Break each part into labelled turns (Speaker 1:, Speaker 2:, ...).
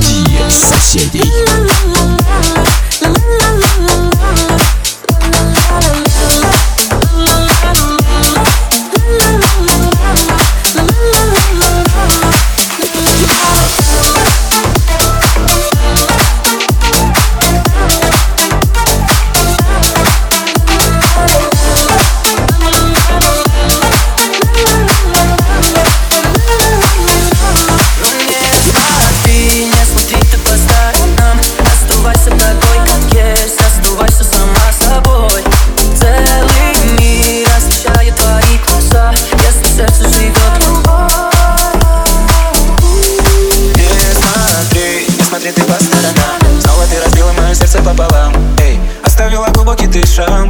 Speaker 1: dia 7. сторона Снова ты разбила мое сердце пополам. Эй, оставила глубокий ты шрам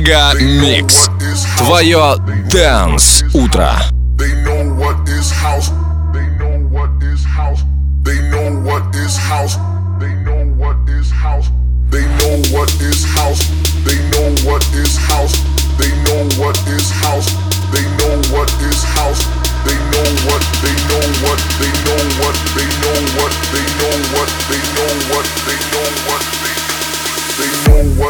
Speaker 2: Мега Микс. Твое Дэнс Утро.
Speaker 3: What. They know what. They know what. They know what.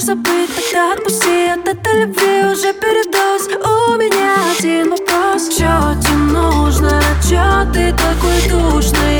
Speaker 4: можешь забыть, тогда отпусти От этой любви уже передоз. У меня один вопрос. Чё тебе нужно, чё ты такой душный?